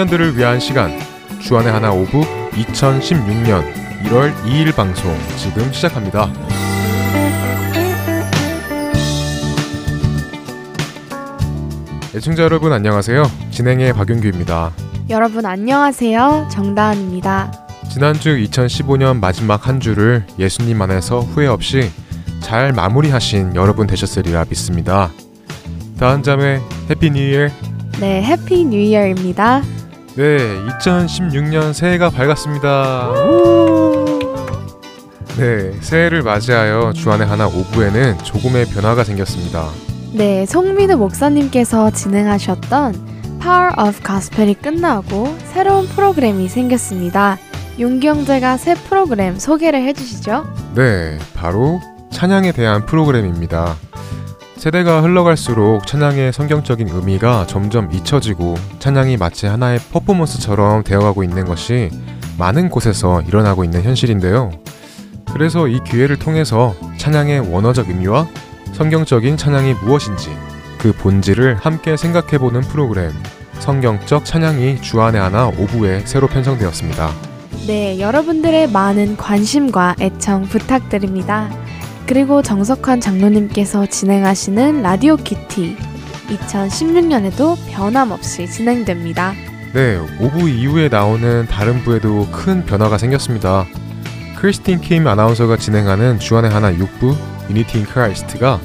청년들을 위한 시간 주안의 하나 오부 2016년 1월 2일 방송 지금 시작합니다. 애청자 여러분 안녕하세요. 진행의 박윤규입니다. 여러분 안녕하세요. 정다은입니다. 지난주 2015년 마지막 한 주를 예수님 안에서 후회 없이 잘 마무리하신 여러분 되셨으리라 믿습니다. 다은 자매 Happy New Year. 네, Happy New Year입니다. 네, 2016년 새해가 밝았습니다. 네, 새해를 맞이하여 주안의 하나 오부에는 조금의 변화가 생겼습니다. 네, 송민우 목사님께서 진행하셨던 Power of Gospel이 끝나고 새로운 프로그램이 생겼습니다. 형제가 새 프로그램 소개를 해주시죠. 네, 바로 찬양에 대한 프로그램입니다. 세대가 흘러갈수록 찬양의 성경적인 의미가 점점 잊혀지고 찬양이 마치 하나의 퍼포먼스처럼 되어가고 있는 것이 많은 곳에서 일어나고 있는 현실인데요. 그래서 이 기회를 통해서 찬양의 원어적 의미와 성경적인 찬양이 무엇인지 그 본질을 함께 생각해보는 프로그램 성경적 찬양이 주안의 하나 오부에 새로 편성되었습니다. 네, 여러분들의 많은 관심과 애청 부탁드립니다. 그리고 정석환 장로님께서 진행하시는 라디오 QT 2016년에도 변함없이 진행됩니다. 네, 5부 이후에 나오는 다른 부에도 큰 변화가 생겼습니다. 크리스틴 킴 아나운서가 진행하는 주안의 하나 6부 Unity in Christ가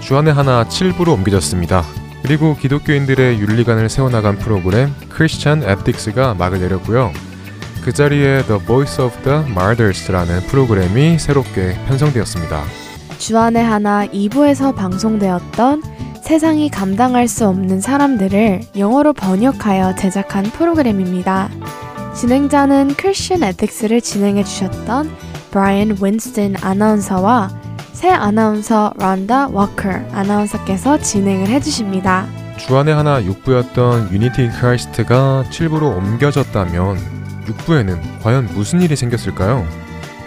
주안의 하나 7부로 옮겨졌습니다. 그리고 기독교인들의 윤리관을 세워나간 프로그램 Christian Ethics가 막을 내렸고요. 그 자리에 The Voice of the Martyrs라는 프로그램이 새롭게 편성되었습니다. 주안의 하나 2부에서 방송되었던 세상이 감당할 수 없는 사람들을 영어로 번역하여 제작한 프로그램입니다. 진행자는 Christian Ethics를 진행해 주셨던 브라이언 윈스턴 아나운서와 새 아나운서 란다 워커 아나운서께서 진행을 해주십니다. 주안의 하나 6부였던 Unity in Christ가 7부로 옮겨졌다면 6부에는 과연 무슨 일이 생겼을까요?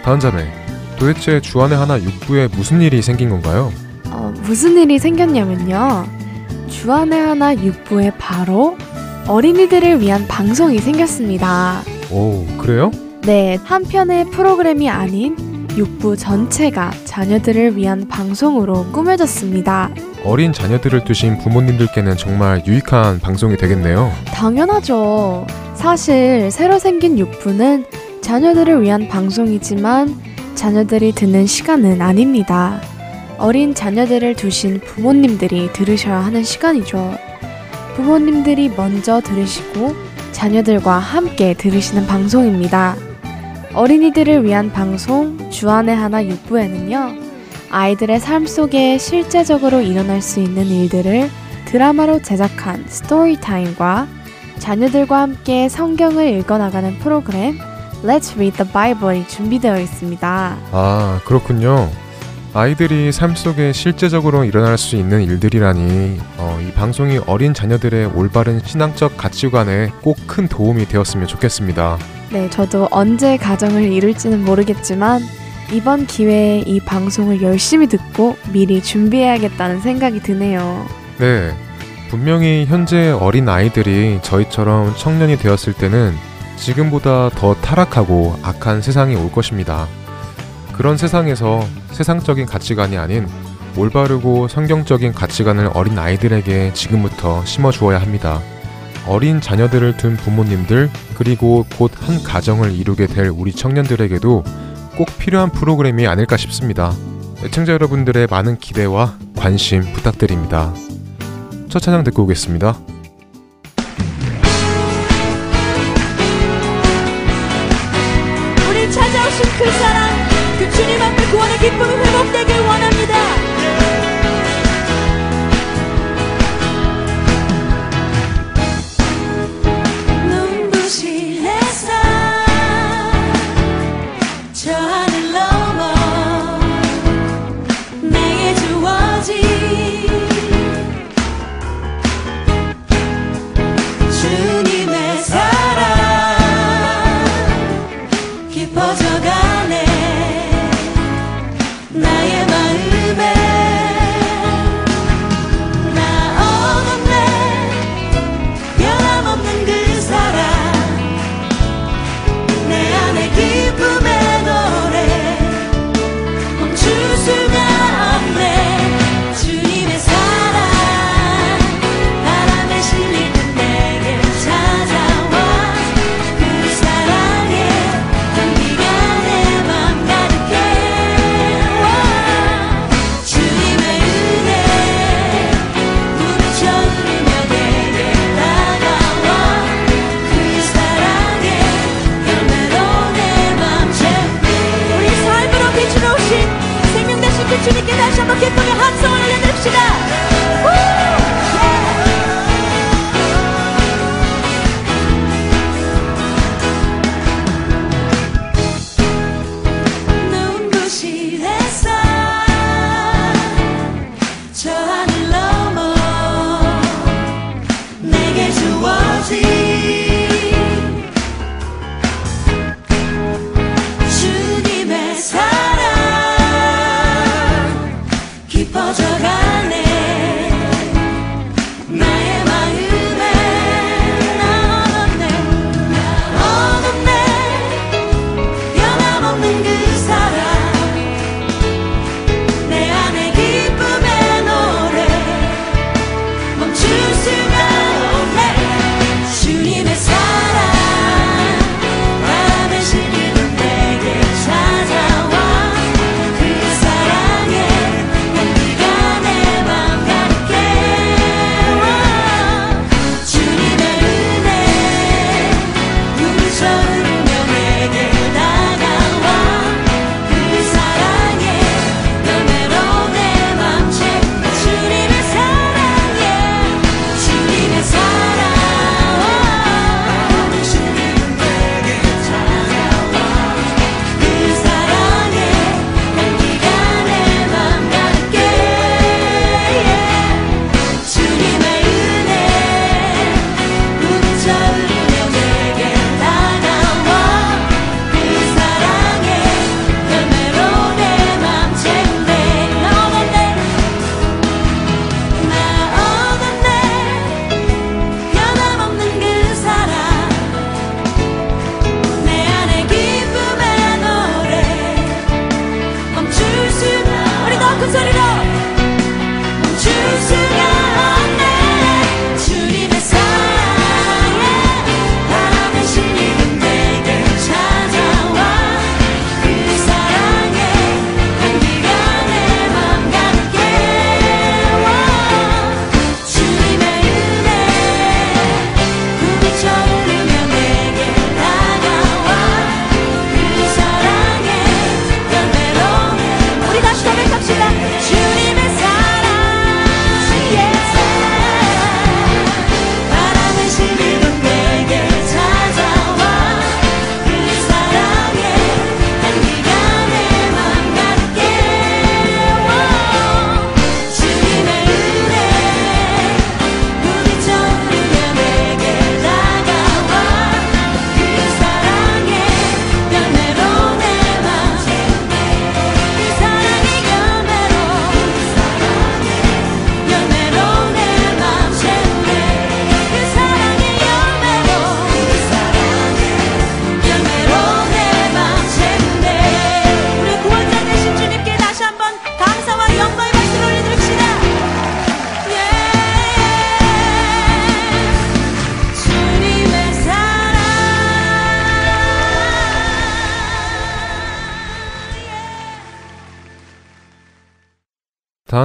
다음 자매, 도대체 주안의 하나 6부에 무슨 일이 생긴 건가요? 어, 무슨 일이 생겼냐면요. 주안의 하나 6부에 바로 어린이들을 위한 방송이 생겼습니다. 오, 그래요? 네, 한 편의 프로그램이 아닌 6부 전체가 자녀들을 위한 방송으로 꾸며졌습니다. 어린 자녀들을 두신 부모님들께는 정말 유익한 방송이 되겠네요. 당연하죠. 사실 새로 생긴 6부는 자녀들을 위한 방송이지만 자녀들이 듣는 시간은 아닙니다. 어린 자녀들을 두신 부모님들이 들으셔야 하는 시간이죠. 부모님들이 먼저 들으시고 자녀들과 함께 들으시는 방송입니다. 어린이들을 위한 방송 주안의 하나 6부에는요. 아이들의 삶 속에 실제적으로 일어날 수 있는 일들을 드라마로 제작한 스토리타임과 자녀들과 함께 성경을 읽어나가는 프로그램 Let's Read the Bible이 준비되어 있습니다. 아, 그렇군요. 아이들이 삶 속에 실제적으로 일어날 수 있는 일들이라니 어, 이 방송이 어린 자녀들의 올바른 신앙적 가치관에 꼭 큰 도움이 되었으면 좋겠습니다. 네, 저도 언제 가정을 이룰지는 모르겠지만 이번 기회에 이 방송을 열심히 듣고 미리 준비해야겠다는 생각이 드네요. 네, 분명히 현재 어린 아이들이 저희처럼 청년이 되었을 때는 지금보다 더 타락하고 악한 세상이 올 것입니다. 그런 세상에서 세상적인 가치관이 아닌 올바르고 성경적인 가치관을 어린 아이들에게 지금부터 심어 주어야 합니다. 어린 자녀들을 둔 부모님들 그리고 곧 한 가정을 이루게 될 우리 청년들에게도 꼭 필요한 프로그램이 아닐까 싶습니다. 애청자 여러분들의 많은 기대와 관심 부탁드립니다. 첫 찬양 듣고 오겠습니다.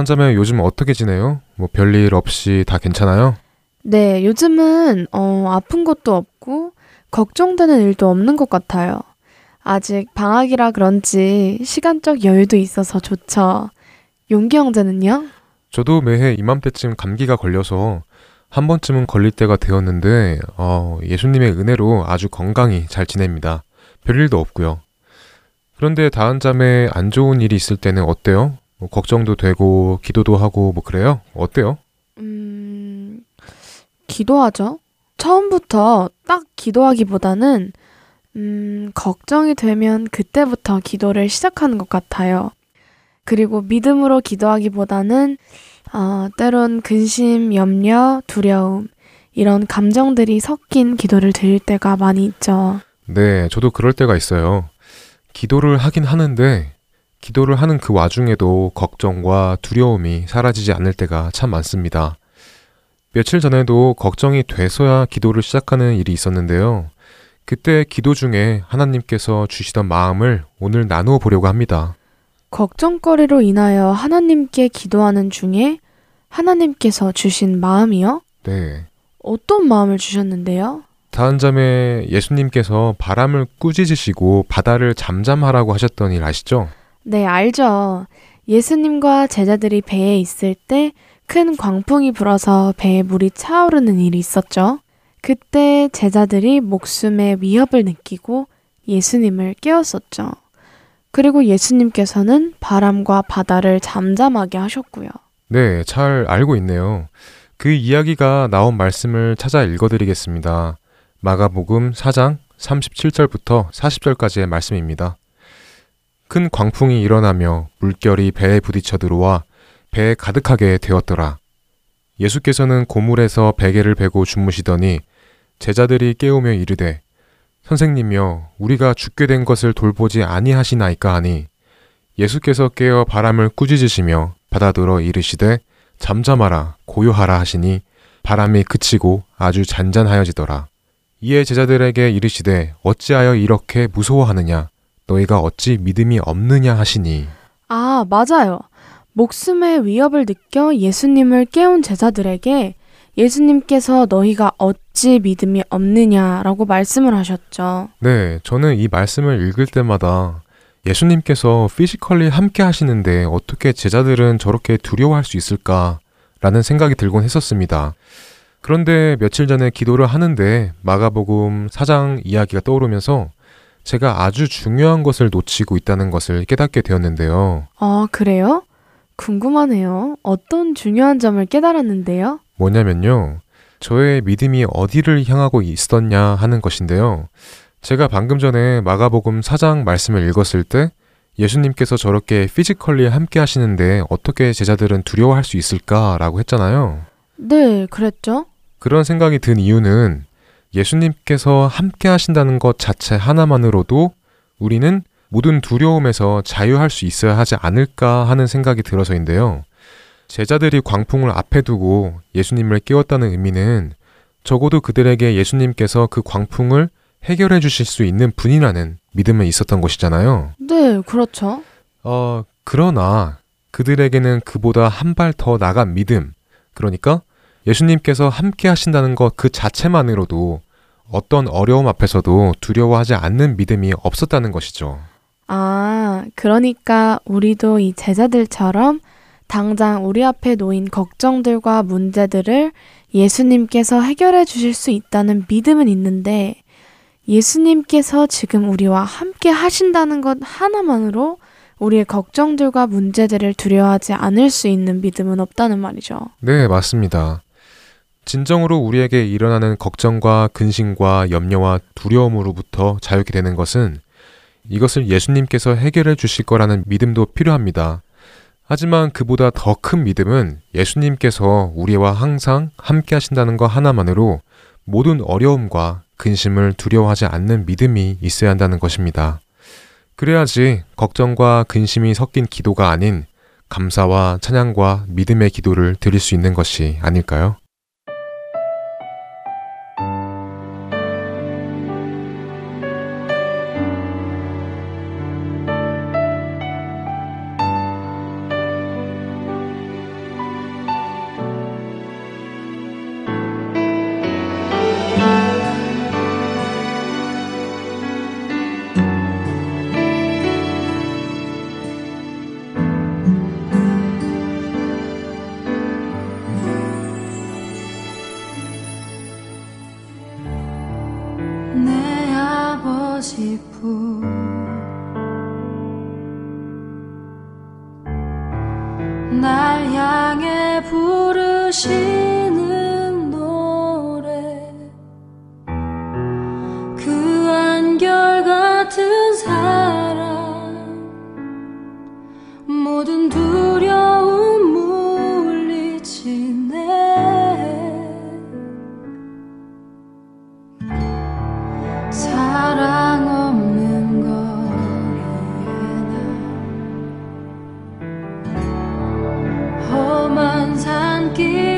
다한자매 요즘 어떻게 지내요? 뭐 별일 없이 다 괜찮아요? 네, 요즘은 어, 아픈 것도 없고 걱정되는 일도 없는 것 같아요. 아직 방학이라 그런지 시간적 여유도 있어서 좋죠. 용기 형제는요? 저도 매해 이맘때쯤 감기가 걸려서 한 번쯤은 걸릴 때가 되었는데 어, 예수님의 은혜로 아주 건강히 잘 지냅니다. 별일도 없고요. 그런데 다한 잠에 안 좋은 일이 있을 때는 어때요? 뭐 걱정도 되고 기도도 하고 뭐 그래요? 어때요? 음, 기도하죠. 처음부터 딱 기도하기보다는 음, 걱정이 되면 그때부터 기도를 시작하는 것 같아요. 그리고 믿음으로 기도하기보다는 어, 때론 근심, 염려, 두려움 이런 감정들이 섞인 기도를 드릴 때가 많이 있죠. 네, 저도 그럴 때가 있어요. 기도를 하긴 하는데 기도를 하는 그 와중에도 걱정과 두려움이 사라지지 않을 때가 참 많습니다. 며칠 전에도 걱정이 돼서야 기도를 시작하는 일이 있었는데요. 그때 기도 중에 하나님께서 주시던 마음을 오늘 나누어 보려고 합니다. 걱정거리로 인하여 하나님께 기도하는 중에 하나님께서 주신 마음이요? 네. 어떤 마음을 주셨는데요? 다한 점에 예수님께서 바람을 꾸짖으시고 바다를 잠잠하라고 하셨던 일 아시죠? 네, 알죠. 예수님과 제자들이 배에 있을 때 큰 광풍이 불어서 배에 물이 차오르는 일이 있었죠. 그때 제자들이 목숨의 위협을 느끼고 예수님을 깨웠었죠. 그리고 예수님께서는 바람과 바다를 잠잠하게 하셨고요. 네, 잘 알고 있네요. 그 이야기가 나온 말씀을 찾아 읽어드리겠습니다. 마가복음 4장 37절부터 40절까지의 말씀입니다. 큰 광풍이 일어나며 물결이 배에 부딪혀 들어와 배에 가득하게 되었더라. 예수께서는 고물에서 베개를 베고 주무시더니 제자들이 깨우며 이르되 선생님이여 우리가 죽게 된 것을 돌보지 아니하시나이까 하니 예수께서 깨어 바람을 꾸짖으시며 받아들어 이르시되 잠잠하라 고요하라 하시니 바람이 그치고 아주 잔잔하여지더라. 이에 제자들에게 이르시되 어찌하여 이렇게 무서워하느냐 너희가 어찌 믿음이 없느냐 하시니 아, 맞아요. 목숨의 위협을 느껴 예수님을 깨운 제자들에게 예수님께서 너희가 어찌 믿음이 없느냐라고 말씀을 하셨죠. 네, 저는 이 말씀을 읽을 때마다 예수님께서 physically 함께 하시는데 어떻게 제자들은 저렇게 두려워할 수 있을까라는 생각이 들곤 했었습니다. 그런데 며칠 전에 기도를 하는데 마가복음 4장 이야기가 떠오르면서 제가 아주 중요한 것을 놓치고 있다는 것을 깨닫게 되었는데요. 아, 그래요? 궁금하네요. 어떤 중요한 점을 깨달았는데요? 뭐냐면요. 저의 믿음이 어디를 향하고 있었냐 하는 것인데요. 제가 방금 전에 마가복음 4장 말씀을 읽었을 때 예수님께서 저렇게 physically 함께 하시는데 어떻게 제자들은 두려워할 수 있을까라고 했잖아요. 네, 그랬죠. 그런 생각이 든 이유는 예수님께서 함께 하신다는 것 자체 하나만으로도 우리는 모든 두려움에서 자유할 수 있어야 하지 않을까 하는 생각이 들어서인데요. 제자들이 광풍을 앞에 두고 예수님을 깨웠다는 의미는 적어도 그들에게 예수님께서 그 광풍을 해결해 주실 수 있는 분이라는 믿음은 있었던 것이잖아요. 네, 그렇죠. 어, 그러나 그들에게는 그보다 한 발 더 나간 믿음, 그러니까 예수님께서 함께 하신다는 것 그 자체만으로도 어떤 어려움 앞에서도 두려워하지 않는 믿음이 없었다는 것이죠. 아, 그러니까 우리도 이 제자들처럼 당장 우리 앞에 놓인 걱정들과 문제들을 예수님께서 해결해 주실 수 있다는 믿음은 있는데 예수님께서 지금 우리와 함께 하신다는 것 하나만으로 우리의 걱정들과 문제들을 두려워하지 않을 수 있는 믿음은 없다는 말이죠. 네, 맞습니다. 진정으로 우리에게 일어나는 걱정과 근심과 염려와 두려움으로부터 자유게 되는 것은 이것을 예수님께서 해결해 주실 거라는 믿음도 필요합니다. 하지만 그보다 더 큰 믿음은 예수님께서 우리와 항상 함께 하신다는 것 하나만으로 모든 어려움과 근심을 두려워하지 않는 믿음이 있어야 한다는 것입니다. 그래야지 걱정과 근심이 섞인 기도가 아닌 감사와 찬양과 믿음의 기도를 드릴 수 있는 것이 아닐까요? 험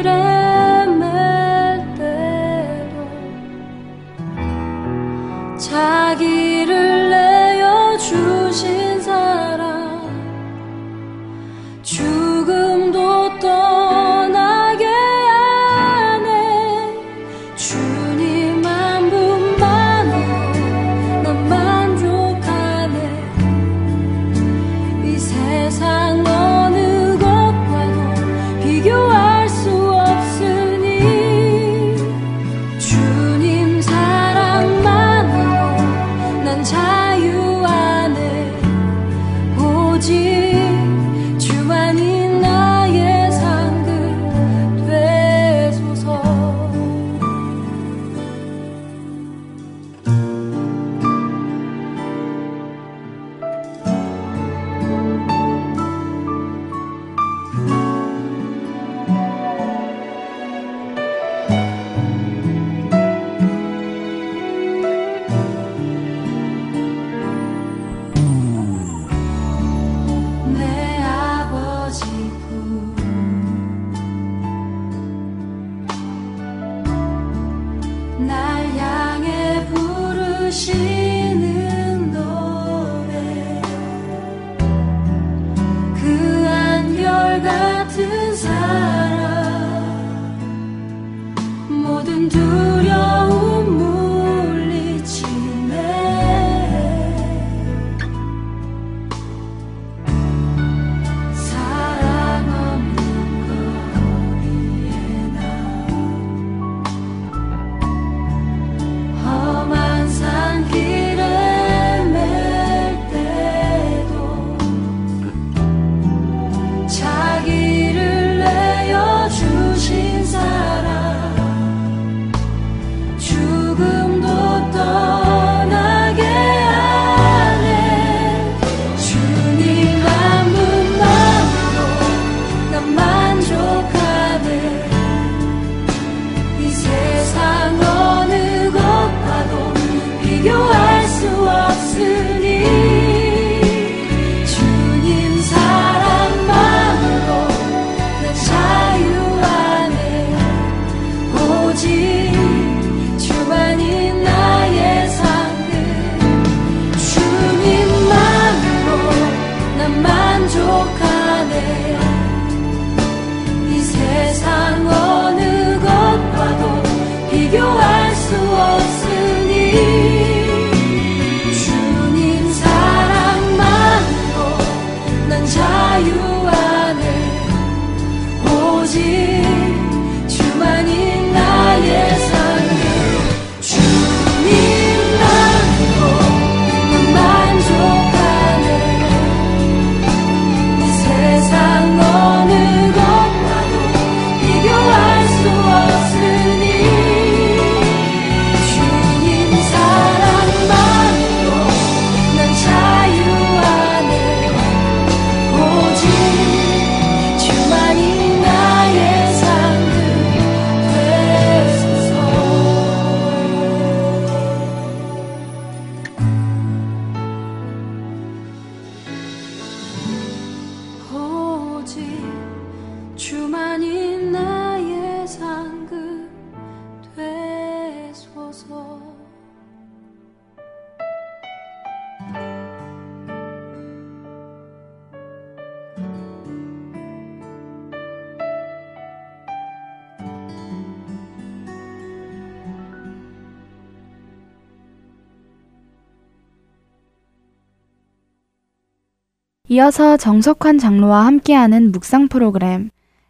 이어서 정석환 장로와 함께하는 묵상 프로그램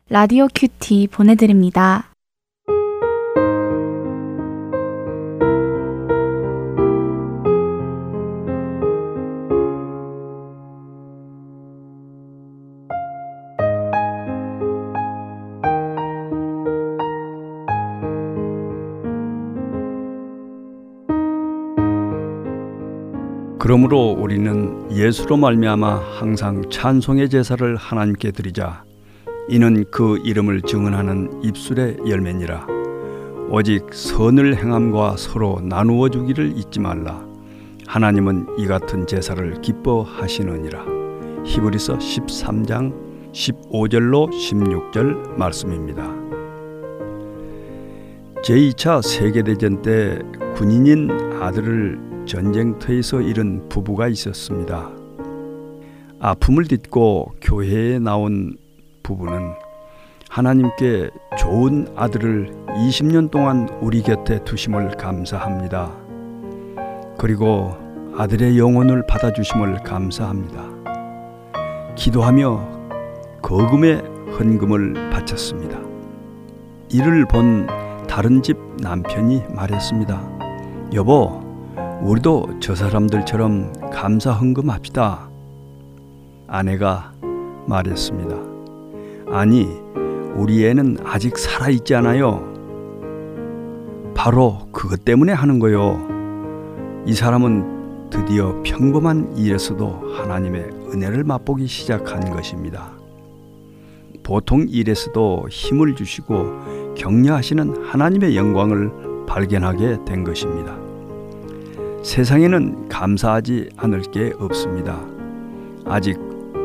라디오 큐티 보내드립니다. 그러므로 우리는 예수로 말미암아 항상 찬송의 제사를 하나님께 드리자. 이는 그 이름을 증언하는 입술의 열매니라. 오직 선을 행함과 서로 나누어 주기를 잊지 말라. 하나님은 이 같은 제사를 기뻐하시느니라. 히브리서 13장 15절로 16절 말씀입니다. 제2차 세계대전 때 군인인 아들을 전쟁터에서 잃은 부부가 있었습니다. 아픔을 딛고 교회에 나온 부부는 하나님께 좋은 아들을 20년 동안 우리 곁에 두심을 감사합니다. 그리고 아들의 영혼을 받아주심을 감사합니다. 기도하며 거금의 헌금을 바쳤습니다. 이를 본 다른 집 남편이 말했습니다. 여보, 우리도 저 사람들처럼 감사 헌금합시다. 아내가 말했습니다. 아니, 우리 애는 아직 살아있지 않아요. 바로 그것 때문에 하는 거요. 이 사람은 드디어 평범한 일에서도 하나님의 은혜를 맛보기 시작한 것입니다. 보통 일에서도 힘을 주시고 격려하시는 하나님의 영광을 발견하게 된 것입니다. 세상에는 감사하지 않을 게 없습니다. 아직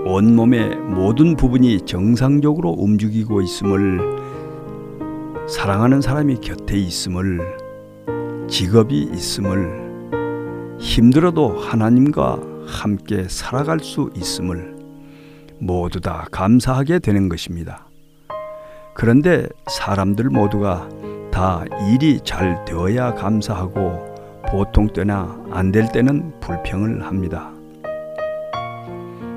온몸의 모든 부분이 정상적으로 움직이고 있음을 사랑하는 사람이 곁에 있음을 직업이 있음을 힘들어도 하나님과 함께 살아갈 수 있음을 모두 다 감사하게 되는 것입니다. 그런데 사람들 모두가 다 일이 잘 되어야 감사하고 보통 때나 안 될 때는 불평을 합니다.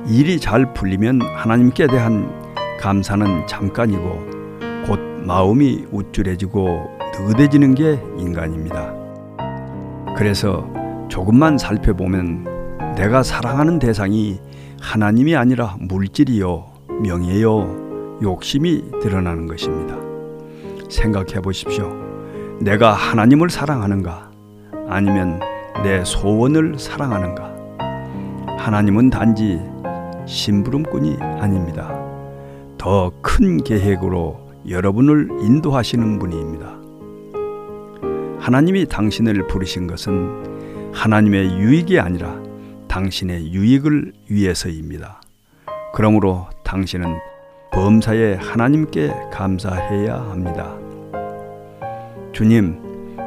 일이 잘 풀리면 하나님께 대한 감사는 잠깐이고 곧 마음이 우쭐해지고 느긋해지는 게 인간입니다. 그래서 조금만 살펴보면 내가 사랑하는 대상이 하나님이 아니라 물질이요, 명예요, 욕심이 드러나는 것입니다. 생각해 보십시오. 내가 하나님을 사랑하는가? 아니면 내 소원을 사랑하는가? 하나님은 단지 심부름꾼이 아닙니다. 더 큰 계획으로 여러분을 인도하시는 분입니다. 하나님이 당신을 부르신 것은 하나님의 유익이 아니라 당신의 유익을 위해서입니다. 그러므로 당신은 범사에 하나님께 감사해야 합니다. 주님,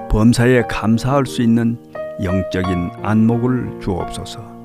범사에 감사할 수 있는 영적인 안목을 주옵소서.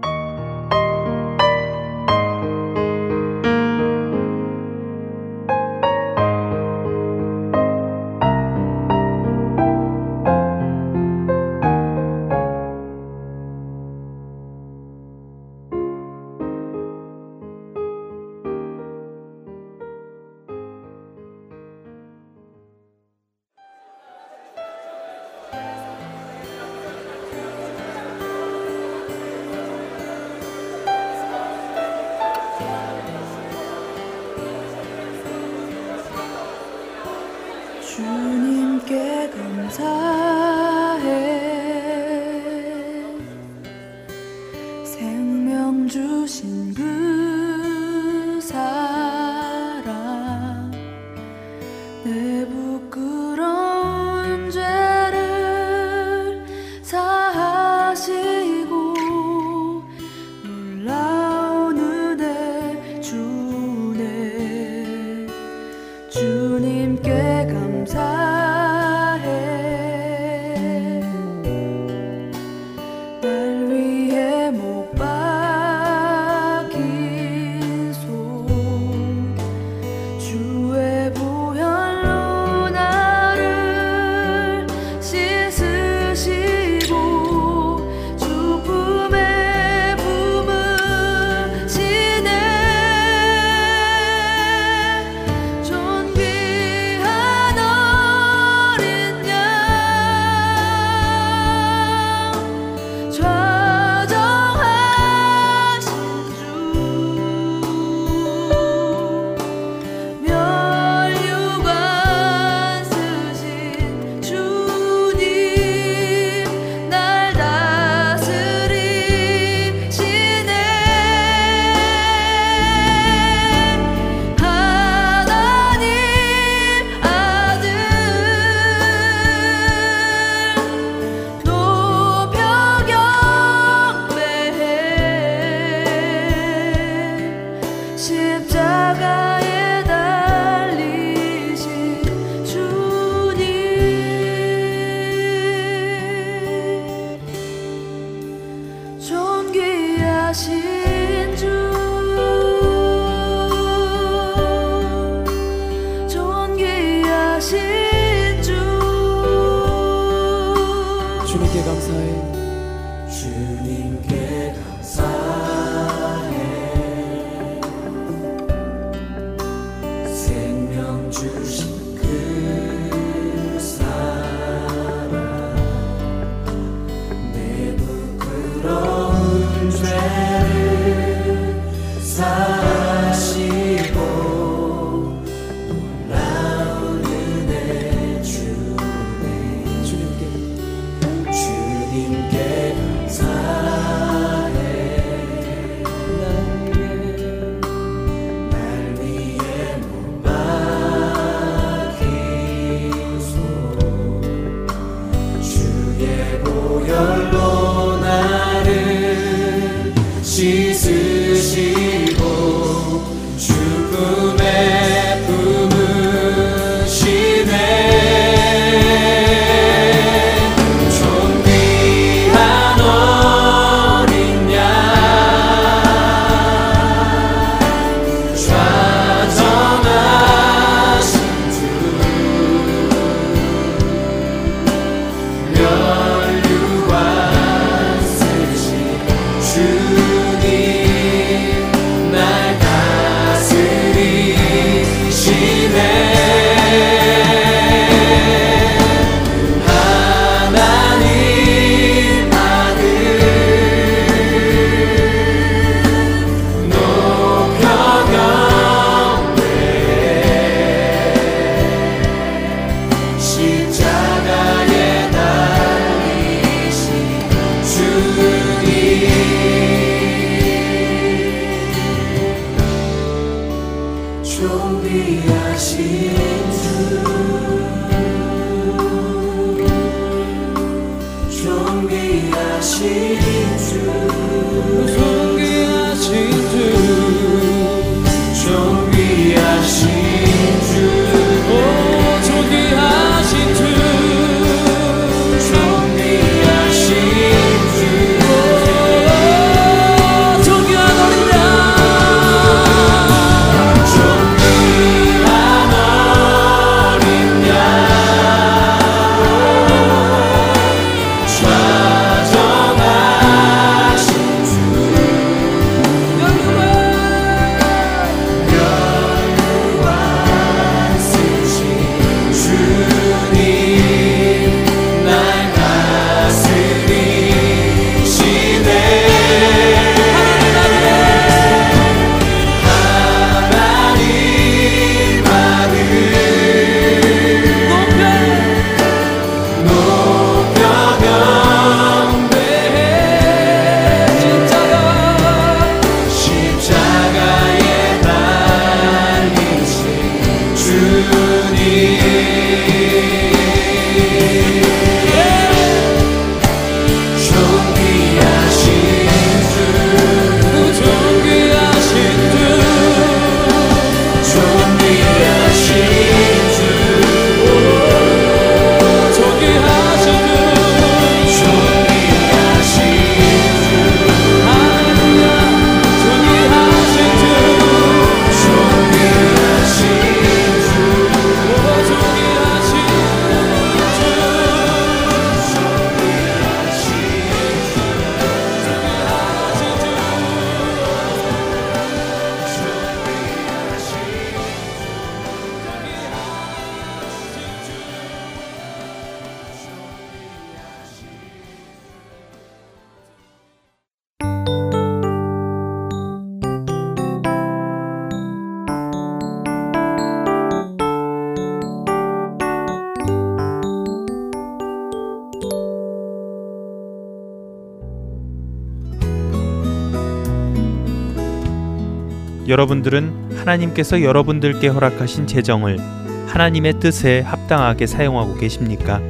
여러분들은 하나님께서 여러분들께 허락하신 재정을 하나님의 뜻에 합당하게 사용하고 계십니까?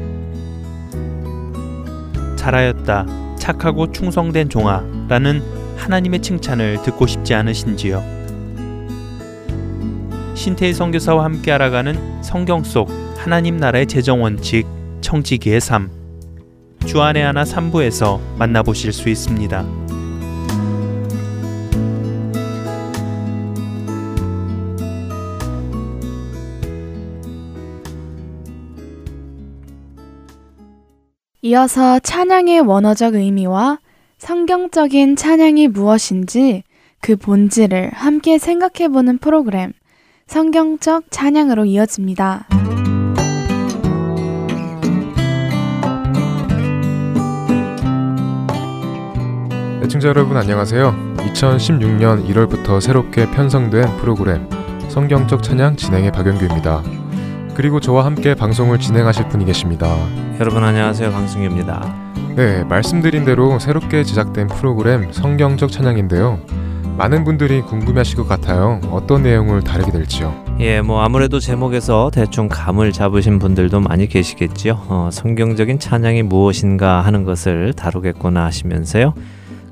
잘하였다. 착하고 충성된 종아. 라는 하나님의 칭찬을 듣고 싶지 않으신지요? 신태희 선교사와 함께 알아가는 성경 속 하나님 나라의 재정 원칙 청지기의 삶. 주안의 하나 3부에서 만나보실 수 있습니다. 이어서 찬양의 원어적 의미와 성경적인 찬양이 무엇인지 그 본질을 함께 생각해보는 프로그램 성경적 찬양으로 이어집니다. 애청자 여러분 안녕하세요. 2016년 1월부터 새롭게 편성된 프로그램 성경적 찬양 진행의 박영규입니다. 그리고 저와 함께 방송을 진행하실 분이 계십니다. 여러분 안녕하세요 강승규입니다. 네, 말씀드린 대로 새롭게 제작된 프로그램 성경적 찬양인데요. 많은 분들이 궁금해하실 것 같아요. 어떤 내용을 다루게 될지요. 예, 뭐 아무래도 제목에서 대충 감을 잡으신 분들도 많이 계시겠지요. 어, 성경적인 찬양이 무엇인가 하는 것을 다루겠구나 하시면서요.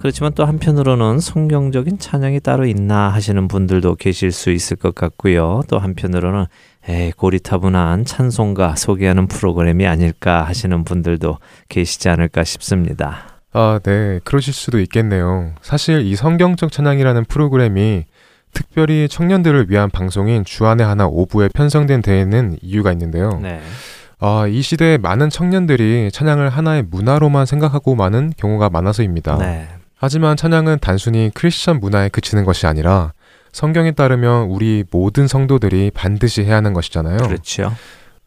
그렇지만 또 한편으로는 성경적인 찬양이 따로 있나 하시는 분들도 계실 수 있을 것 같고요. 또 한편으로는 에이, 고리타분한 찬송가 소개하는 프로그램이 아닐까 하시는 분들도 계시지 않을까 싶습니다. 아, 네. 그러실 수도 있겠네요. 사실 이 성경적 찬양이라는 프로그램이 특별히 청년들을 위한 방송인 주안의 하나 오부에 편성된 데에는 이유가 있는데요. 네. 아, 이 시대에 많은 청년들이 찬양을 하나의 문화로만 생각하고 많은 경우가 많아서입니다. 네. 하지만 찬양은 단순히 크리스천 문화에 그치는 것이 아니라 성경에 따르면 우리 모든 성도들이 반드시 해야 하는 것이잖아요. 그렇죠.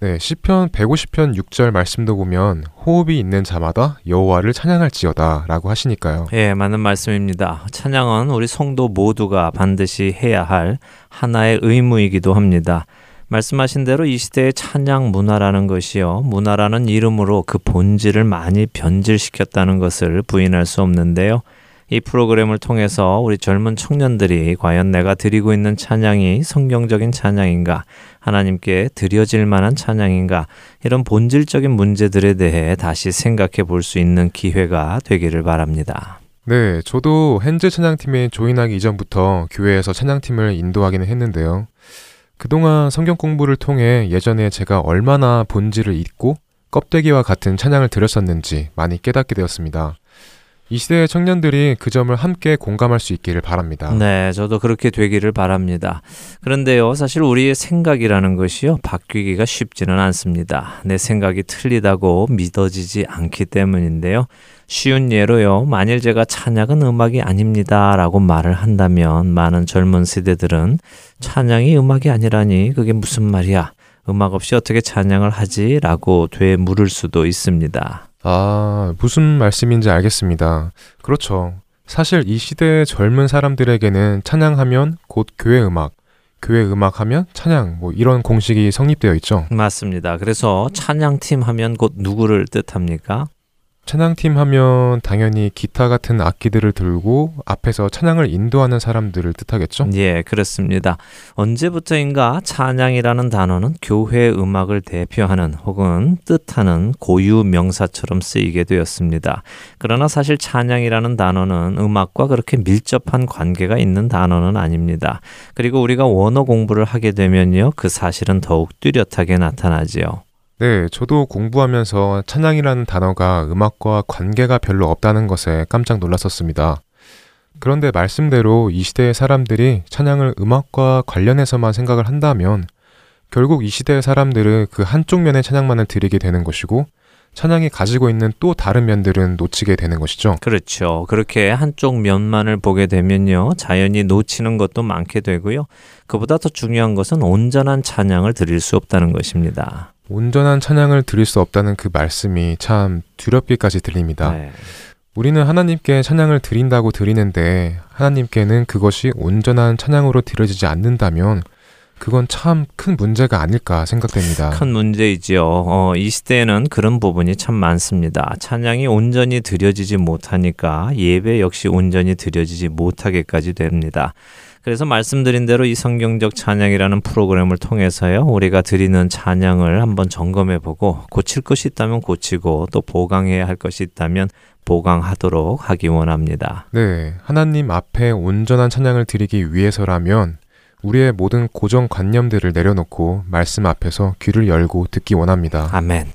네, 시편 150편 6절 말씀도 보면 호흡이 있는 자마다 여호와를 찬양할지어다라고 하시니까요. 예, 맞는 말씀입니다. 찬양은 우리 성도 모두가 반드시 해야 할 하나의 의무이기도 합니다. 말씀하신 대로 이 시대의 찬양 문화라는 것이요. 문화라는 이름으로 그 본질을 많이 변질시켰다는 것을 부인할 수 없는데요. 이 프로그램을 통해서 우리 젊은 청년들이 과연 내가 드리고 있는 찬양이 성경적인 찬양인가, 하나님께 드려질 만한 찬양인가, 이런 본질적인 문제들에 대해 다시 생각해 볼 수 있는 기회가 되기를 바랍니다. 네, 저도 현재 찬양팀에 조인하기 이전부터 교회에서 찬양팀을 인도하기는 했는데요. 그동안 성경 공부를 통해 예전에 제가 얼마나 본질을 잊고 껍데기와 같은 찬양을 드렸었는지 많이 깨닫게 되었습니다. 이 시대의 청년들이 그 점을 함께 공감할 수 있기를 바랍니다. 네, 저도 그렇게 되기를 바랍니다. 그런데요, 사실 우리의 생각이라는 것이요, 바뀌기가 쉽지는 않습니다. 내 생각이 틀리다고 믿어지지 않기 때문인데요. 쉬운 예로요, 만일 제가 찬양은 음악이 아닙니다 라고 말을 한다면 많은 젊은 세대들은 찬양이 음악이 아니라니 그게 무슨 말이야? 음악 없이 어떻게 찬양을 하지? 라고 되물을 수도 있습니다. 아, 무슨 말씀인지 알겠습니다. 그렇죠. 사실 이 시대의 젊은 사람들에게는 찬양하면 곧 교회 음악, 교회 음악 하면 찬양, 뭐 이런 공식이 성립되어 있죠. 맞습니다. 그래서 찬양팀 하면 곧 누구를 뜻합니까? 찬양팀 하면 당연히 기타 같은 악기들을 들고 앞에서 찬양을 인도하는 사람들을 뜻하겠죠? 예, 그렇습니다. 언제부터인가 찬양이라는 단어는 교회 음악을 대표하는 혹은 뜻하는 고유 명사처럼 쓰이게 되었습니다. 그러나 사실 찬양이라는 단어는 음악과 그렇게 밀접한 관계가 있는 단어는 아닙니다. 그리고 우리가 원어 공부를 하게 되면요, 그 사실은 더욱 뚜렷하게 나타나지요. 네, 저도 공부하면서 찬양이라는 단어가 음악과 관계가 별로 없다는 것에 깜짝 놀랐었습니다. 그런데 말씀대로 이 시대의 사람들이 찬양을 음악과 관련해서만 생각을 한다면 결국 이 시대의 사람들은 그 한쪽 면의 찬양만을 드리게 되는 것이고 찬양이 가지고 있는 또 다른 면들은 놓치게 되는 것이죠. 그렇죠. 그렇게 한쪽 면만을 보게 되면요. 자연히 놓치는 것도 많게 되고요. 그보다 더 중요한 것은 온전한 찬양을 드릴 수 없다는 것입니다. 온전한 찬양을 드릴 수 없다는 그 말씀이 참 두렵기까지 들립니다. 네. 우리는 하나님께 찬양을 드린다고 드리는데 하나님께는 그것이 온전한 찬양으로 드려지지 않는다면 그건 참 큰 문제가 아닐까 생각됩니다. 큰 문제이지요. 어, 이 시대에는 그런 부분이 참 많습니다. 찬양이 온전히 드려지지 못하니까 예배 역시 온전히 드려지지 못하게까지 됩니다. 그래서 말씀드린 대로 이 성경적 찬양이라는 프로그램을 통해서요, 우리가 드리는 찬양을 한번 점검해 보고 고칠 것이 있다면 고치고 또 보강해야 할 것이 있다면 보강하도록 하기 원합니다. 네, 하나님 앞에 온전한 찬양을 드리기 위해서라면 우리의 모든 고정관념들을 내려놓고 말씀 앞에서 귀를 열고 듣기 원합니다. 아멘.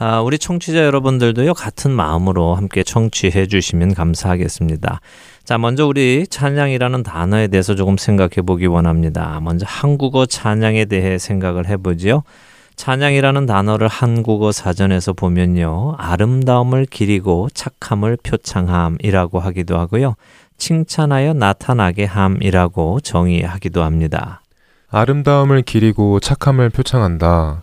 아, 우리 청취자 여러분들도요, 같은 마음으로 함께 청취해 주시면 감사하겠습니다. 자, 먼저 우리 찬양이라는 단어에 대해서 조금 생각해 보기 원합니다. 먼저 한국어 찬양에 대해 생각을 해 보지요. 찬양이라는 단어를 한국어 사전에서 보면요. 아름다움을 기리고 착함을 표창함이라고 하기도 하고요. 칭찬하여 나타나게 함이라고 정의하기도 합니다. 아름다움을 기리고 착함을 표창한다.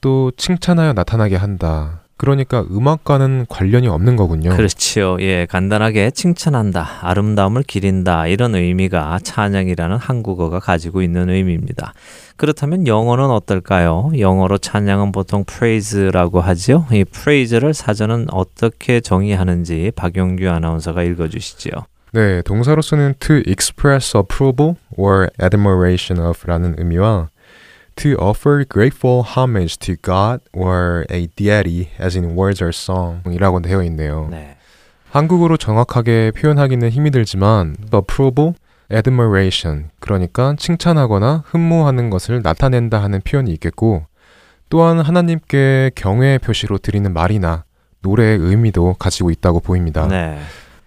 또 칭찬하여 나타나게 한다. 그러니까 음악과는 관련이 없는 거군요. 그렇지요. 예, 간단하게 칭찬한다, 아름다움을 기린다 이런 의미가 찬양이라는 한국어가 가지고 있는 의미입니다. 그렇다면 영어는 어떨까요? 영어로 찬양은 보통 praise라고 하죠. 이 praise를 사전은 어떻게 정의하는지 박용규 아나운서가 읽어주시죠. 네, 동사로서는 to express approval or admiration of라는 의미와 to offer grateful homage to God or a deity as in words or song이라고 되어 있네요. 네. 한국어로 정확하게 표현하기는 힘이 들지만 approval, admiration 그러니까 칭찬하거나 흠모하는 것을 나타낸다 하는 표현이 있겠고 또한 하나님께 경외의 표시로 드리는 말이나 노래의 의미도 가지고 있다고 보입니다. 네.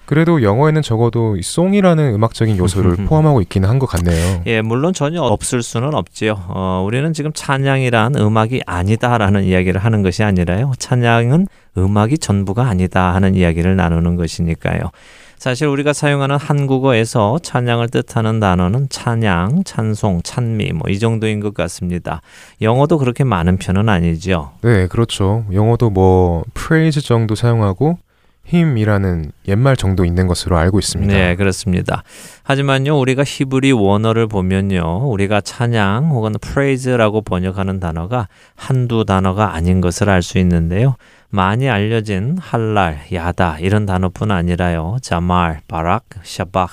그래도 영어에는 적어도 이 송이라는 음악적인 요소를 포함하고 있기는 한 것 같네요. 예, 물론 전혀 없을 수는 없지요. 어, 우리는 지금 찬양이란 음악이 아니다라는 이야기를 하는 것이 아니라요. 찬양은 음악이 전부가 아니다 하는 이야기를 나누는 것이니까요. 사실 우리가 사용하는 한국어에서 찬양을 뜻하는 단어는 찬양, 찬송, 찬미 뭐 이 정도인 것 같습니다. 영어도 그렇게 많은 편은 아니죠. 네, 그렇죠. 영어도 뭐 praise 정도 사용하고 힘이라는 옛말 정도 있는 것으로 알고 있습니다. 네, 그렇습니다. 하지만요, 우리가 히브리 원어를 보면요, 우리가 찬양 혹은 praise라고 번역하는 단어가 한두 단어가 아닌 것을 알 수 있는데요. 많이 알려진 할랄, 야다 이런 단어뿐 아니라요, 자말, 바락, 샤박,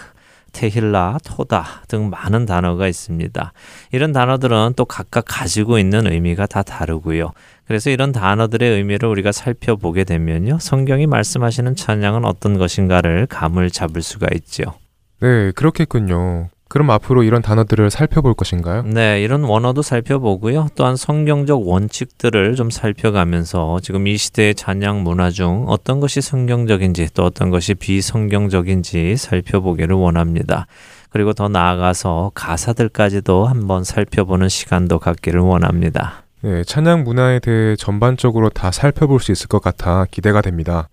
테힐라, 토다 등 많은 단어가 있습니다. 이런 단어들은 또 각각 가지고 있는 의미가 다 다르고요. 그래서 이런 단어들의 의미를 우리가 살펴보게 되면요. 성경이 말씀하시는 찬양은 어떤 것인가를 감을 잡을 수가 있죠. 네, 그렇겠군요. 그럼 앞으로 이런 단어들을 살펴볼 것인가요? 네, 이런 원어도 살펴보고요. 또한 성경적 원칙들을 좀 살펴가면서 지금 이 시대의 찬양 문화 중 어떤 것이 성경적인지 또 어떤 것이 비성경적인지 살펴보기를 원합니다. 그리고 더 나아가서 가사들까지도 한번 살펴보는 시간도 갖기를 원합니다. 네, 찬양 문화에 대해 전반적으로 다 살펴볼 수 있을 것 같아 기대가 됩니다.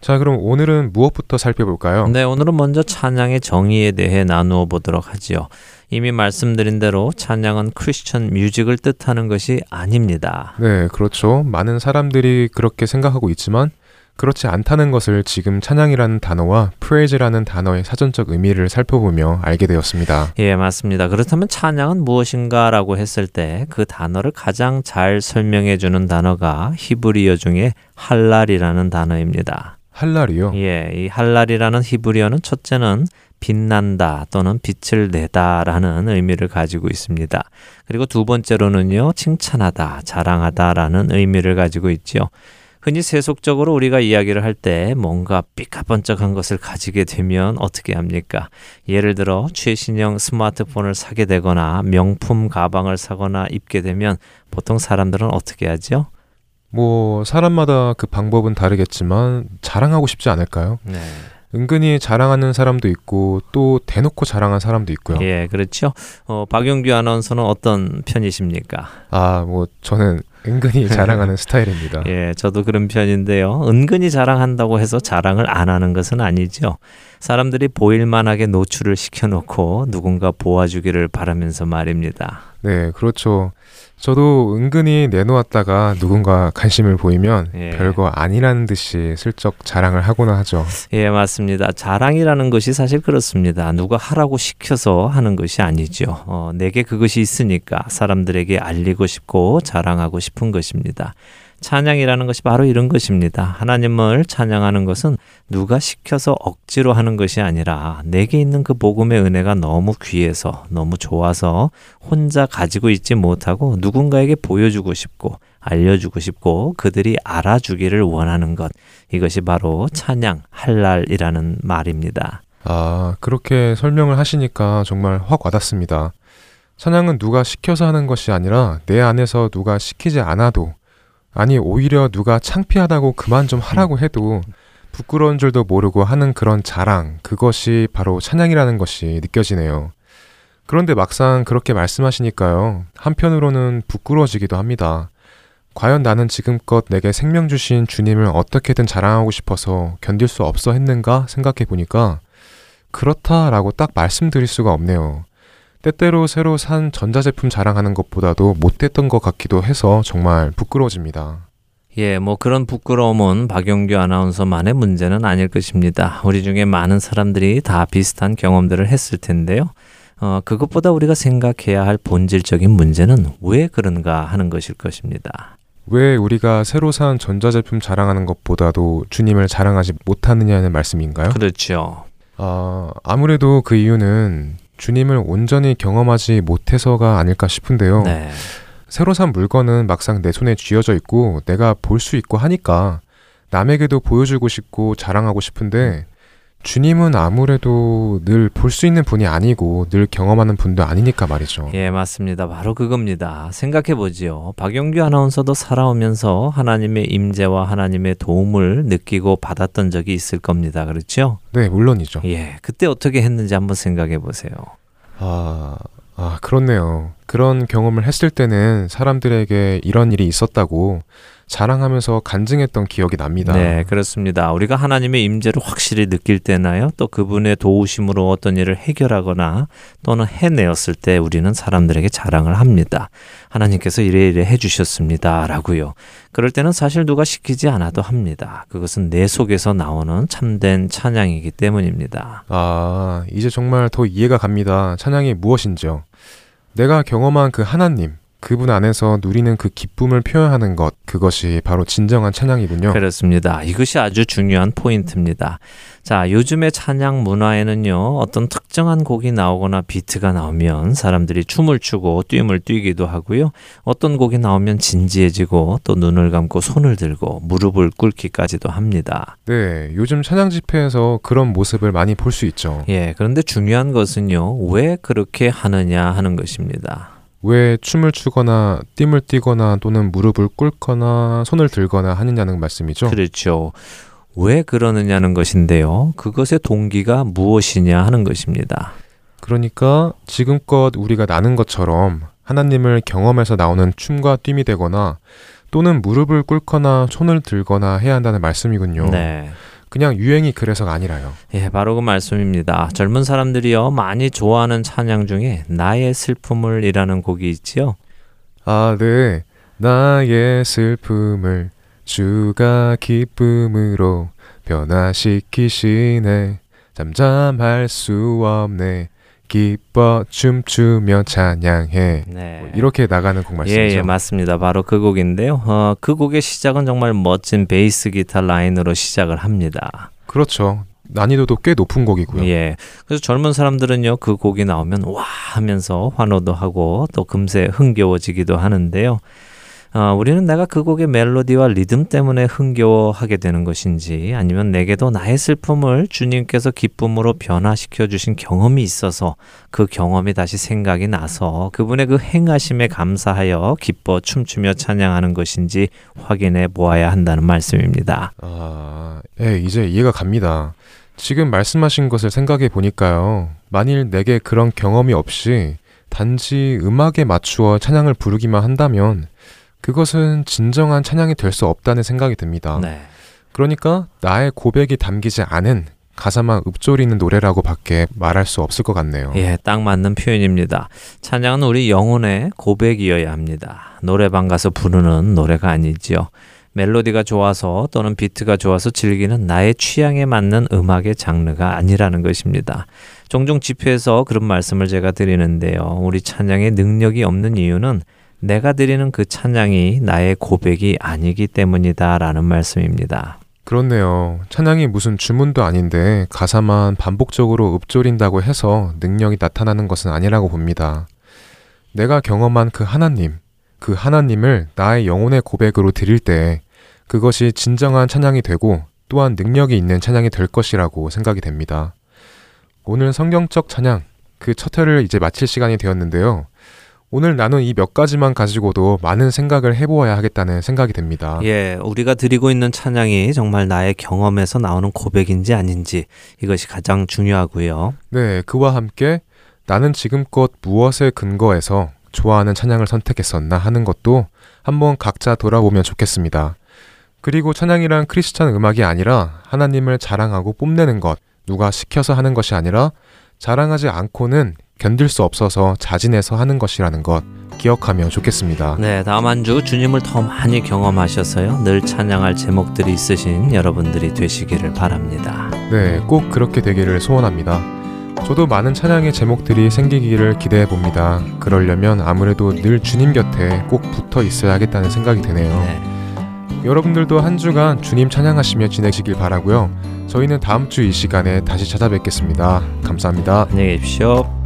자, 그럼 오늘은 무엇부터 살펴볼까요? 네, 오늘은 먼저 찬양의 정의에 대해 나누어 보도록 하지요. 이미 말씀드린 대로 찬양은 크리스천 뮤직을 뜻하는 것이 아닙니다. 네, 그렇죠. 많은 사람들이 그렇게 생각하고 있지만 그렇지 않다는 것을 지금 찬양이라는 단어와 프레이즈라는 단어의 사전적 의미를 살펴보며 알게 되었습니다. 예, 맞습니다. 그렇다면 찬양은 무엇인가라고 했을 때 그 단어를 가장 잘 설명해 주는 단어가 히브리어 중에 할랄이라는 단어입니다. 할랄이요? 예, 이 할랄이라는 히브리어는 첫째는 빛난다 또는 빛을 내다라는 의미를 가지고 있습니다. 그리고 두 번째로는요, 칭찬하다, 자랑하다라는 의미를 가지고 있죠. 흔히 세속적으로 우리가 이야기를 할 때 뭔가 삐까번쩍한 것을 가지게 되면 어떻게 합니까? 예를 들어 최신형 스마트폰을 사게 되거나 명품 가방을 사거나 입게 되면 보통 사람들은 어떻게 하죠? 뭐 사람마다 그 방법은 다르겠지만 자랑하고 싶지 않을까요? 네. 은근히 자랑하는 사람도 있고 또 대놓고 자랑한 사람도 있고요. 예, 그렇죠. 어, 박용규 아나운서는 어떤 편이십니까? 아, 뭐 저는 은근히 자랑하는 스타일입니다. 예, 저도 그런 편인데요. 은근히 자랑한다고 해서 자랑을 안 하는 것은 아니죠. 사람들이 보일만하게 노출을 시켜놓고 누군가 보아주기를 바라면서 말입니다. 네, 그렇죠. 저도 은근히 내놓았다가 누군가 관심을 보이면 예. 별거 아니라는 듯이 슬쩍 자랑을 하곤 하죠. 예, 맞습니다. 자랑이라는 것이 사실 그렇습니다. 누가 하라고 시켜서 하는 것이 아니죠. 어, 내게 그것이 있으니까 사람들에게 알리고 싶고 자랑하고 싶은 것입니다. 찬양이라는 것이 바로 이런 것입니다. 하나님을 찬양하는 것은 누가 시켜서 억지로 하는 것이 아니라 내게 있는 그 복음의 은혜가 너무 귀해서 너무 좋아서 혼자 가지고 있지 못하고 누군가에게 보여주고 싶고 알려주고 싶고 그들이 알아주기를 원하는 것. 이것이 바로 찬양, 할랄이라는 말입니다. 아, 그렇게 설명을 하시니까 정말 확 와닿습니다. 찬양은 누가 시켜서 하는 것이 아니라 내 안에서 누가 시키지 않아도 아니 오히려 누가 창피하다고 그만 좀 하라고 해도 부끄러운 줄도 모르고 하는 그런 자랑 그것이 바로 찬양이라는 것이 느껴지네요. 그런데 막상 그렇게 말씀하시니까요. 한편으로는 부끄러워지기도 합니다. 과연 나는 지금껏 내게 생명 주신 주님을 어떻게든 자랑하고 싶어서 견딜 수 없어 했는가 생각해 보니까 그렇다라고 딱 말씀드릴 수가 없네요. 때때로 새로 산 전자제품 자랑하는 것보다도 못했던 것 같기도 해서 정말 부끄러워집니다. 예, 뭐 그런 부끄러움은 박용규 아나운서만의 문제는 아닐 것입니다. 우리 중에 많은 사람들이 다 비슷한 경험들을 했을 텐데요. 어, 그것보다 우리가 생각해야 할 본질적인 문제는 왜 그런가 하는 것일 것입니다. 왜 우리가 새로 산 전자제품 자랑하는 것보다도 주님을 자랑하지 못하느냐는 말씀인가요? 그렇죠. 아, 아무래도 그 이유는 주님을 온전히 경험하지 못해서가 아닐까 싶은데요. 네. 새로 산 물건은 막상 내 손에 쥐어져 있고 내가 볼 수 있고 하니까 남에게도 보여주고 싶고 자랑하고 싶은데 주님은 아무래도 늘 볼 수 있는 분이 아니고 늘 경험하는 분도 아니니까 말이죠. 예, 맞습니다. 바로 그겁니다. 생각해 보지요. 박영규 아나운서도 살아오면서 하나님의 임재와 하나님의 도움을 느끼고 받았던 적이 있을 겁니다. 그렇죠? 네, 물론이죠. 예, 그때 어떻게 했는지 한번 생각해 보세요. 아, 아, 그렇네요. 그런 경험을 했을 때는 사람들에게 이런 일이 있었다고 자랑하면서 간증했던 기억이 납니다. 네, 그렇습니다. 우리가 하나님의 임재를 확실히 느낄 때나요? 또 그분의 도우심으로 어떤 일을 해결하거나 또는 해내었을 때 우리는 사람들에게 자랑을 합니다. 하나님께서 이래 이래 해주셨습니다. 라고요. 그럴 때는 사실 누가 시키지 않아도 합니다. 그것은 내 속에서 나오는 참된 찬양이기 때문입니다. 아, 이제 정말 더 이해가 갑니다. 찬양이 무엇인지요. 내가 경험한 그 하나님, 그분 안에서 누리는 그 기쁨을 표현하는 것, 그것이 바로 진정한 찬양이군요. 그렇습니다. 이것이 아주 중요한 포인트입니다. 자, 요즘의 찬양 문화에는요, 어떤 특정한 곡이 나오거나 비트가 나오면 사람들이 춤을 추고 뛰음을 뛰기도 하고요. 어떤 곡이 나오면 진지해지고 또 눈을 감고 손을 들고 무릎을 꿇기까지도 합니다. 네, 요즘 찬양 집회에서 그런 모습을 많이 볼 수 있죠. 예, 그런데 중요한 것은요, 왜 그렇게 하느냐 하는 것입니다. 왜 춤을 추거나 띠을 뛰거나 또는 무릎을 꿇거나 손을 들거나 하느냐는 말씀이죠. 그렇죠. 왜 그러느냐는 것인데요. 그것의 동기가 무엇이냐 하는 것입니다. 그러니까 지금껏 우리가 나는 것처럼 하나님을 경험해서 나오는 춤과 뜀이 되거나 또는 무릎을 꿇거나 손을 들거나 해야 한다는 말씀이군요. 네. 그냥 유행이 그래서가 아니라요. 예, 바로 그 말씀입니다. 젊은 사람들이요 많이 좋아하는 찬양 중에 나의 슬픔을이라는 곡이 있지요. 아, 네. 나의 슬픔을 주가 기쁨으로 변화시키시네. 잠잠할 수 없네. 기뻐 춤추며 찬양해. 네. 뭐 이렇게 나가는 곡 말씀이죠. 예, 예, 맞습니다. 바로 그 곡인데요. 어, 그 곡의 시작은 정말 멋진 베이스 기타 라인으로 시작을 합니다. 그렇죠. 난이도도 꽤 높은 곡이고요. 예. 그래서 젊은 사람들은요, 그 곡이 나오면 와 하면서 환호도 하고 또 금세 흥겨워지기도 하는데요. 어, 우리는 내가 그 곡의 멜로디와 리듬 때문에 흥겨워하게 되는 것인지 아니면 내게도 나의 슬픔을 주님께서 기쁨으로 변화시켜 주신 경험이 있어서 그 경험이 다시 생각이 나서 그분의 그 행하심에 감사하여 기뻐 춤추며 찬양하는 것인지 확인해 보아야 한다는 말씀입니다. 아, 예, 이제 이해가 갑니다. 지금 말씀하신 것을 생각해 보니까요. 만일 내게 그런 경험이 없이 단지 음악에 맞추어 찬양을 부르기만 한다면 그것은 진정한 찬양이 될 수 없다는 생각이 듭니다. 네. 그러니까 나의 고백이 담기지 않은 가사만 읊조리는 노래라고 밖에 말할 수 없을 것 같네요. 예, 딱 맞는 표현입니다. 찬양은 우리 영혼의 고백이어야 합니다. 노래방 가서 부르는 노래가 아니지요. 멜로디가 좋아서 또는 비트가 좋아서 즐기는 나의 취향에 맞는 음악의 장르가 아니라는 것입니다. 종종 집회에서 그런 말씀을 제가 드리는데요. 우리 찬양에 능력이 없는 이유는 내가 드리는 그 찬양이 나의 고백이 아니기 때문이다 라는 말씀입니다. 그렇네요. 찬양이 무슨 주문도 아닌데 가사만 반복적으로 읊조린다고 해서 능력이 나타나는 것은 아니라고 봅니다. 내가 경험한 그 하나님, 그 하나님을 나의 영혼의 고백으로 드릴 때 그것이 진정한 찬양이 되고 또한 능력이 있는 찬양이 될 것이라고 생각이 됩니다. 오늘 성경적 찬양, 그 첫 회를 이제 마칠 시간이 되었는데요. 오늘 나눈 이 몇 가지만 가지고도 많은 생각을 해보아야 하겠다는 생각이 됩니다. 예, 우리가 드리고 있는 찬양이 정말 나의 경험에서 나오는 고백인지 아닌지 이것이 가장 중요하고요. 네, 그와 함께 나는 지금껏 무엇에 근거해서 좋아하는 찬양을 선택했었나 하는 것도 한번 각자 돌아보면 좋겠습니다. 그리고 찬양이란 크리스찬 음악이 아니라 하나님을 자랑하고 뽐내는 것, 누가 시켜서 하는 것이 아니라 자랑하지 않고는 견딜 수 없어서 자진해서 하는 것이라는 것 기억하면 좋겠습니다. 네, 다음 한 주 주님을 더 많이 경험하셔서요. 늘 찬양할 제목들이 있으신 여러분들이 되시기를 바랍니다. 네, 꼭 그렇게 되기를 소원합니다. 저도 많은 찬양의 제목들이 생기기를 기대해 봅니다. 그러려면 아무래도 늘 주님 곁에 꼭 붙어 있어야겠다는 생각이 드네요. 네. 여러분들도 한 주간 주님 찬양하시며 지내시길 바라고요. 저희는 다음 주 이 시간에 다시 찾아뵙겠습니다. 감사합니다. 안녕히 계십시오.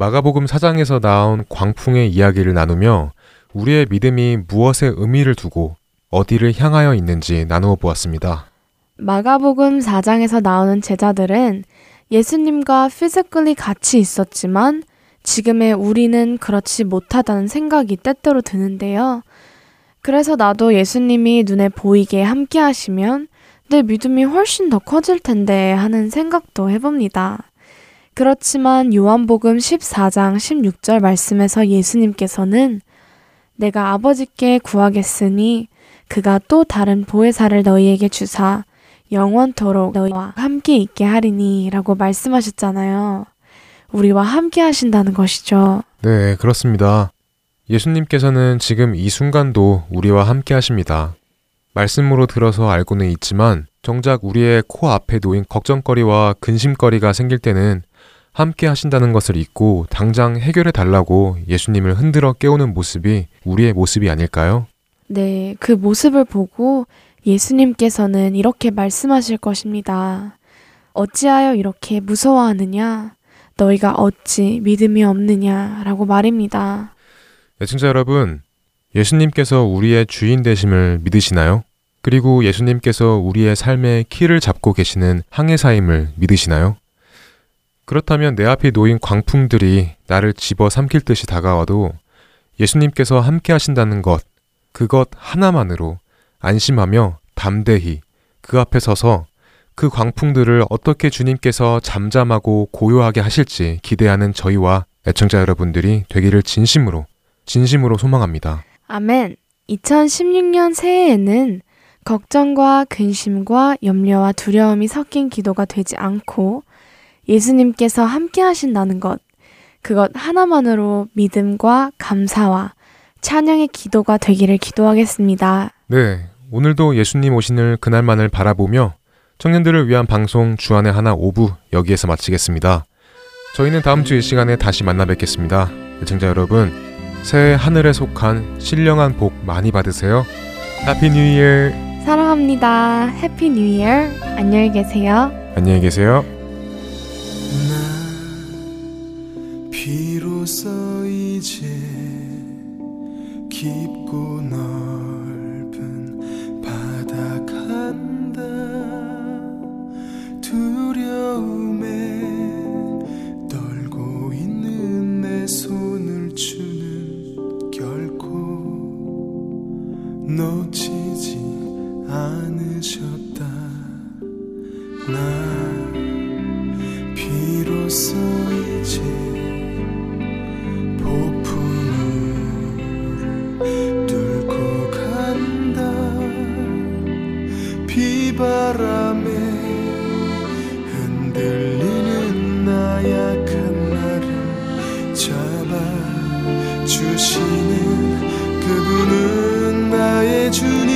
마가복음 4장에서 나온 광풍의 이야기를 나누며 우리의 믿음이 무엇에 의미를 두고 어디를 향하여 있는지 나누어 보았습니다. 마가복음 4장에서 나오는 제자들은 예수님과 physically 같이 있었지만 지금의 우리는 그렇지 못하다는 생각이 때때로 드는데요. 그래서 나도 예수님이 눈에 보이게 함께 하시면 내 믿음이 훨씬 더 커질 텐데 하는 생각도 해봅니다. 그렇지만 요한복음 14장 16절 말씀에서 예수님께서는 내가 아버지께 구하겠으니 그가 또 다른 보혜사를 너희에게 주사 영원토록 너희와 함께 있게 하리니 라고 말씀하셨잖아요. 우리와 함께 하신다는 것이죠. 네, 그렇습니다. 예수님께서는 지금 이 순간도 우리와 함께 하십니다. 말씀으로 들어서 알고는 있지만 정작 우리의 코 앞에 놓인 걱정거리와 근심거리가 생길 때는 함께 하신다는 것을 잊고 당장 해결해 달라고 예수님을 흔들어 깨우는 모습이 우리의 모습이 아닐까요? 네, 그 모습을 보고 예수님께서는 이렇게 말씀하실 것입니다. 어찌하여 이렇게 무서워하느냐? 너희가 어찌 믿음이 없느냐? 라고 말입니다. 애청자 여러분, 예수님께서 우리의 주인 되심을 믿으시나요? 그리고 예수님께서 우리의 삶의 키를 잡고 계시는 항해사임을 믿으시나요? 그렇다면 내 앞에 놓인 광풍들이 나를 집어 삼킬 듯이 다가와도 예수님께서 함께 하신다는 것, 그것 하나만으로 안심하며 담대히 그 앞에 서서 그 광풍들을 어떻게 주님께서 잠잠하고 고요하게 하실지 기대하는 저희와 애청자 여러분들이 되기를 진심으로, 진심으로 소망합니다. 아멘. 2016년 새해에는 걱정과 근심과 염려와 두려움이 섞인 기도가 되지 않고 예수님께서 함께 하신다는 것, 그것 하나만으로 믿음과 감사와 찬양의 기도가 되기를 기도하겠습니다. 네, 오늘도 예수님 오시는 그날만을 바라보며 청년들을 위한 방송 주안의 하나 5부 여기에서 마치겠습니다. 저희는 다음 주 이 시간에 다시 만나 뵙겠습니다. 애청자 여러분, 새해 하늘에 속한 신령한 복 많이 받으세요. Happy New Year. 사랑합니다. Happy New Year. 안녕히 계세요. 안녕히 계세요. 비로소 이제 깊고 넓은 바다 간다. 두려움에 떨고 있는 내 손을 주는 결코 놓치지 않으셨다. 나 비로소 이제 뚫고 간다. 비바람에 흔들리는 나약한 나를 잡아 주시는 그분은 나의 주님